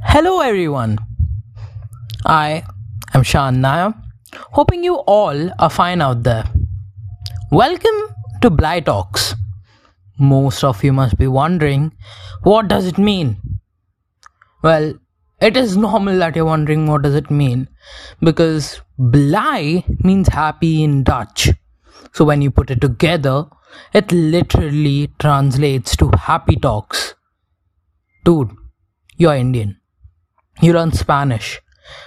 Hello, everyone. I am Shan Nair, hoping you all are fine out there. Welcome to Bly Talks. Most of you must be wondering, what does it mean? Well, it is normal that you're wondering what does it mean because Bly means happy in Dutch. So when you put it together, it literally translates to happy talks. Dude, you're Indian. You learn Spanish.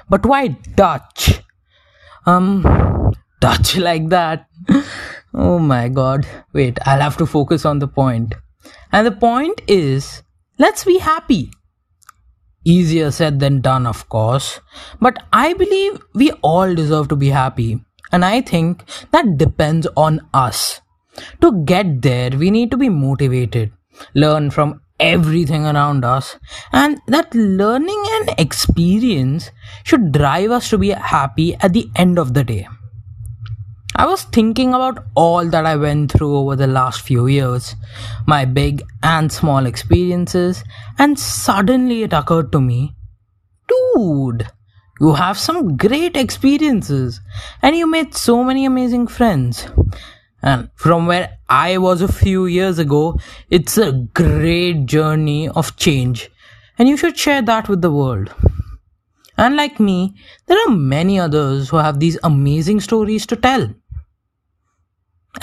But why Dutch? Um, Dutch like that? Oh my god. Wait, I'll have to focus on the point. And the point is, let's be happy. Easier said than done, of course. But I believe we all deserve to be happy. And I think that depends on us. To get there, we need to be motivated, learn from everything around us, and that learning and experience should drive us to be happy at the end of the day. I was thinking about all that I went through over the last few years, my big and small experiences, and suddenly it occurred to me dude, you have some great experiences and you made so many amazing friends. And from where I was a few years ago, it's a great journey of change, and you should share that with the world. Unlike me, there are many others who have these amazing stories to tell.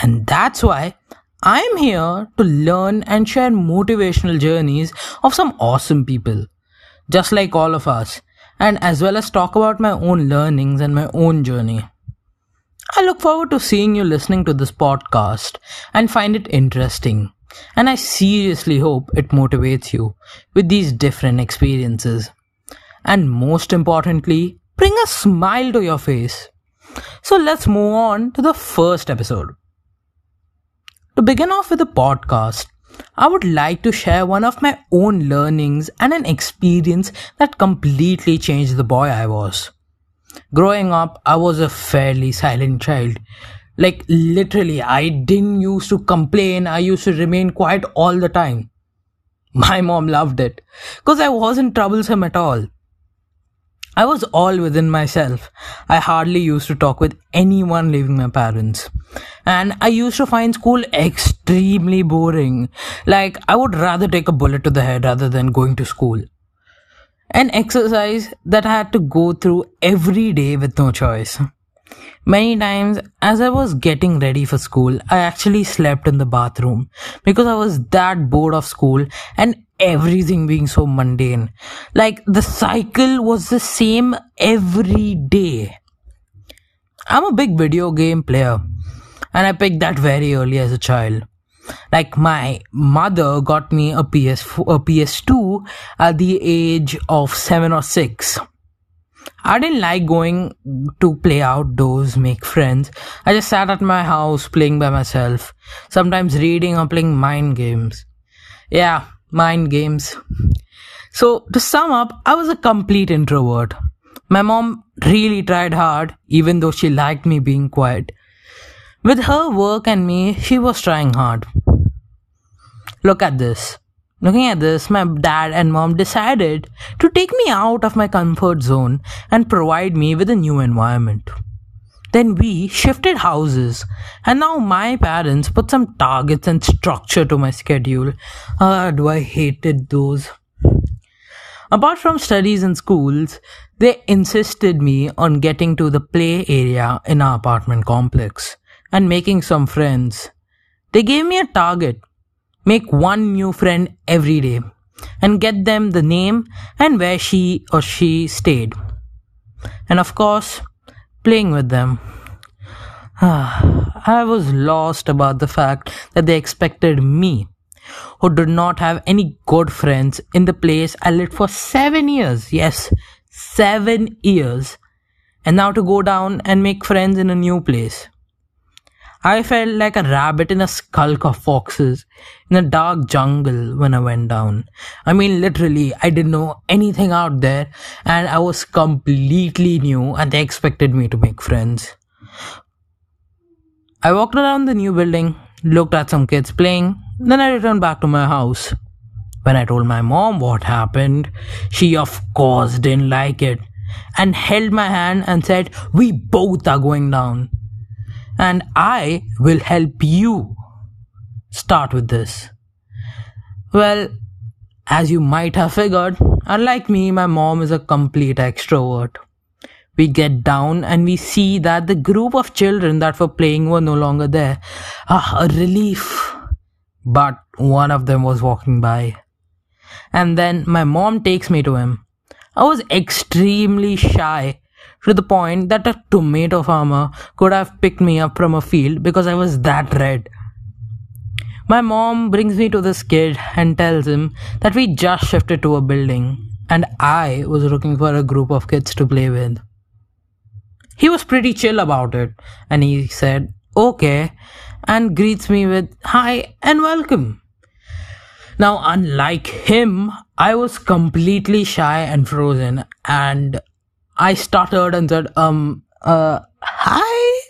And that's why I'm here to learn and share motivational journeys of some awesome people, just like all of us, and as well as talk about my own learnings and my own journey. I look forward to seeing you listening to this podcast and find it interesting. And I seriously hope it motivates you with these different experiences. And most importantly, bring a smile to your face. So let's move on to the first episode. To begin off with the podcast, I would like to share one of my own learnings and an experience that completely changed the boy I was. Growing up, I was a fairly silent child. Like, literally, I didn't used to complain, I used to remain quiet all the time. My mom loved it, because I wasn't troublesome at all. I was all within myself. I hardly used to talk with anyone leaving my parents. And I used to find school extremely boring. Like, I would rather take a bullet to the head rather than going to school. An exercise that I had to go through every day with no choice. Many times, as I was getting ready for school, I actually slept in the bathroom because I was that bored of school and everything being so mundane. Like the cycle was the same every day. I'm a big video game player and I picked that very early as a child. Like my mother got me a PS a PS2 at the age of 7 or 6. I didn't like going to play outdoors, make friends. I just sat at my house playing by myself, sometimes reading or playing mind games. Yeah, mind games. So, to sum up, I was a complete introvert. My mom really tried hard, even though she liked me being quiet. With her work and me, she was trying hard. Look at this. Looking at this, my dad and mom decided to take me out of my comfort zone and provide me with a new environment. Then we shifted houses, and now my parents put some targets and structure to my schedule. Ah, do I hated those. Apart from studies and schools, they insisted me on getting to the play area in our apartment complex and making some friends. They gave me a target make one new friend every day and get them the name and where she or she stayed. And of course, playing with them. Ah, I was lost about the fact that they expected me, who did not have any good friends in the place I lived for seven years. Yes, seven years. And now to go down and make friends in a new place. I felt like a rabbit in a skulk of foxes in a dark jungle when I went down. I mean, literally, I didn't know anything out there and I was completely new and they expected me to make friends. I walked around the new building, looked at some kids playing, then I returned back to my house. When I told my mom what happened, she of course didn't like it and held my hand and said, We both are going down. And I will help you start with this. Well, as you might have figured, unlike me, my mom is a complete extrovert. We get down and we see that the group of children that were playing were no longer there. Ah, a relief. But one of them was walking by. And then my mom takes me to him. I was extremely shy to the point that a tomato farmer could have picked me up from a field because I was that red. My mom brings me to this kid and tells him that we just shifted to a building and I was looking for a group of kids to play with. He was pretty chill about it and he said, okay, and greets me with, hi and welcome. Now, unlike him, I was completely shy and frozen and I stuttered and said, um, uh, hi?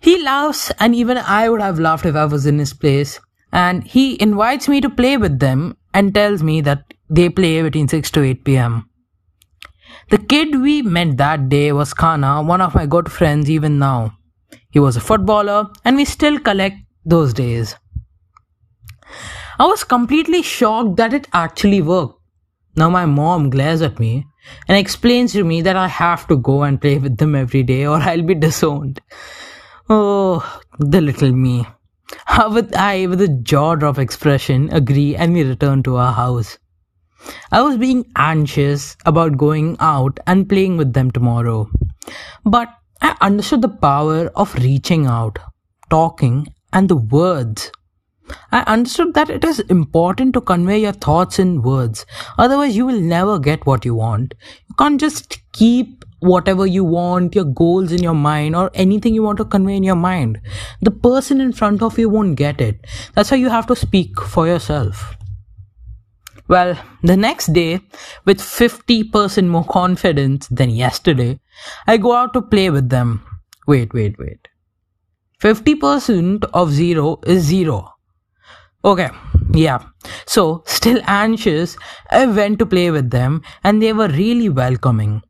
He laughs, and even I would have laughed if I was in his place. And he invites me to play with them and tells me that they play between 6 to 8 pm. The kid we met that day was Kanha, one of my good friends even now. He was a footballer, and we still collect those days. I was completely shocked that it actually worked. Now my mom glares at me and explains to me that I have to go and play with them every day or I'll be disowned. Oh, the little me. How would I, with a jaw drop expression, agree and we return to our house? I was being anxious about going out and playing with them tomorrow. But I understood the power of reaching out, talking, and the words. I understood that it is important to convey your thoughts in words. Otherwise, you will never get what you want. You can't just keep whatever you want, your goals in your mind, or anything you want to convey in your mind. The person in front of you won't get it. That's why you have to speak for yourself. Well, the next day, with 50% more confidence than yesterday, I go out to play with them. Wait, wait, wait. 50% of 0 is 0. Okay, yeah. So, still anxious, I went to play with them and they were really welcoming.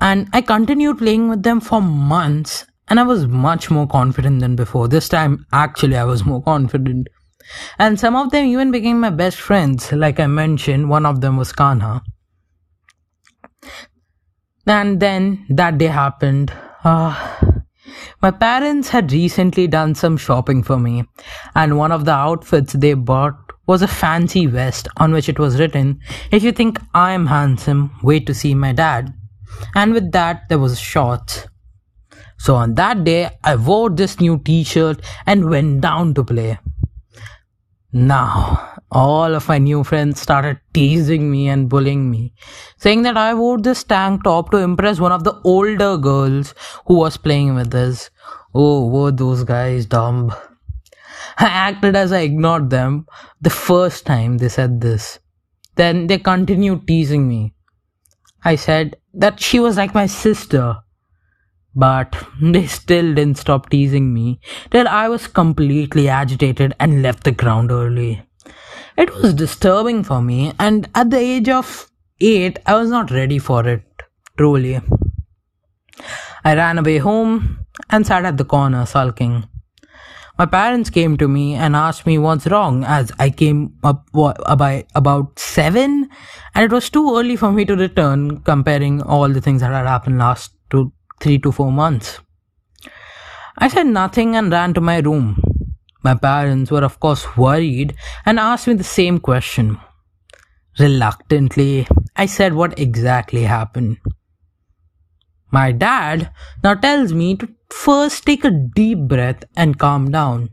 And I continued playing with them for months and I was much more confident than before. This time, actually, I was more confident. And some of them even became my best friends. Like I mentioned, one of them was Kanha. And then that day happened. Uh, my parents had recently done some shopping for me, and one of the outfits they bought was a fancy vest on which it was written, If you think I'm handsome, wait to see my dad. And with that, there was a shorts. So on that day, I wore this new t shirt and went down to play. Now, all of my new friends started teasing me and bullying me, saying that I wore this tank top to impress one of the older girls who was playing with us. Oh, were those guys dumb? I acted as I ignored them the first time they said this. Then they continued teasing me. I said that she was like my sister but they still didn't stop teasing me till I was completely agitated and left the ground early. It was disturbing for me, and at the age of 8, I was not ready for it, truly. I ran away home and sat at the corner sulking. My parents came to me and asked me what's wrong as I came up by about 7 and it was too early for me to return comparing all the things that had happened last two three to four months. I said nothing and ran to my room. My parents were, of course, worried and asked me the same question. Reluctantly, I said what exactly happened. My dad now tells me to first take a deep breath and calm down.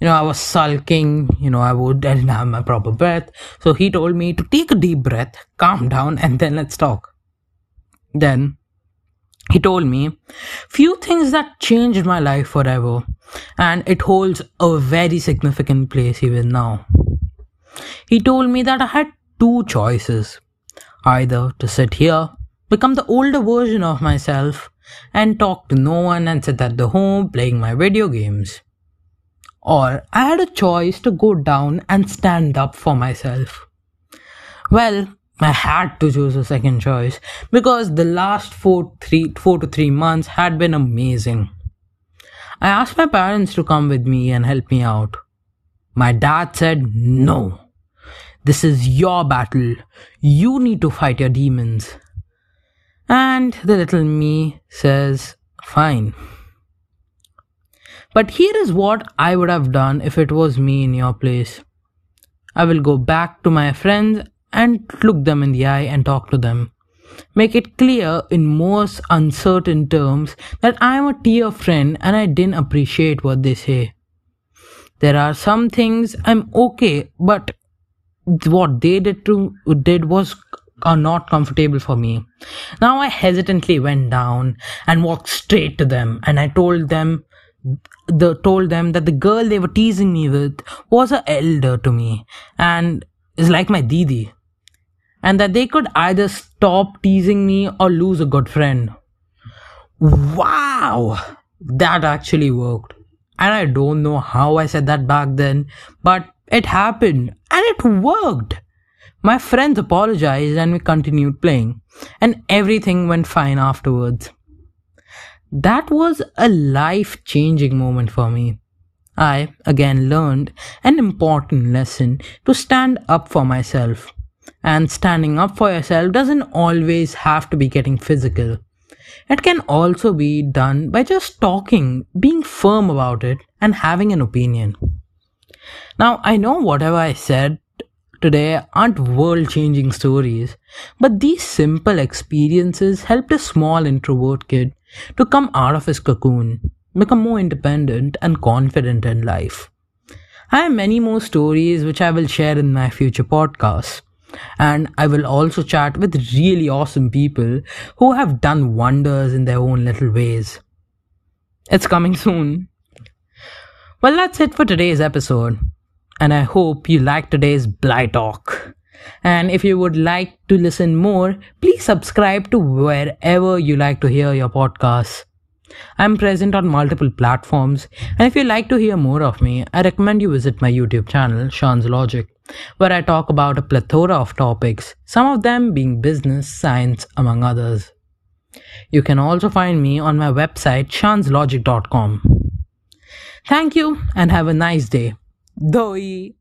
You know, I was sulking, you know, I would, I didn't have my proper breath. So he told me to take a deep breath, calm down, and then let's talk. Then he told me few things that changed my life forever and it holds a very significant place even now he told me that i had two choices either to sit here become the older version of myself and talk to no one and sit at the home playing my video games or I had a choice to go down and stand up for myself. Well, I had to choose a second choice because the last four, three, four to three months had been amazing. I asked my parents to come with me and help me out. My dad said, No. This is your battle. You need to fight your demons. And the little me says, Fine. But here is what I would have done if it was me in your place. I will go back to my friends and look them in the eye and talk to them. Make it clear in most uncertain terms that I am a dear friend and I didn't appreciate what they say. There are some things I'm okay, but what they did to did was are not comfortable for me. Now I hesitantly went down and walked straight to them and I told them the told them that the girl they were teasing me with was a elder to me and is like my didi and that they could either stop teasing me or lose a good friend. Wow! That actually worked. And i don't know how i said that back then but it happened and it worked. My friends apologized and we continued playing and everything went fine afterwards. That was a life changing moment for me. I again learned an important lesson to stand up for myself. And standing up for yourself doesn't always have to be getting physical. It can also be done by just talking, being firm about it, and having an opinion. Now, I know whatever I said today aren't world changing stories, but these simple experiences helped a small introvert kid to come out of his cocoon, become more independent and confident in life. I have many more stories which I will share in my future podcasts. And I will also chat with really awesome people who have done wonders in their own little ways. It's coming soon. Well, that's it for today's episode. And I hope you liked today's Bly Talk. And if you would like to listen more, please subscribe to wherever you like to hear your podcasts. I'm present on multiple platforms, and if you'd like to hear more of me, I recommend you visit my YouTube channel, Sean's Logic, where I talk about a plethora of topics, some of them being business, science, among others. You can also find me on my website, seanslogic.com. Thank you and have a nice day. Doi.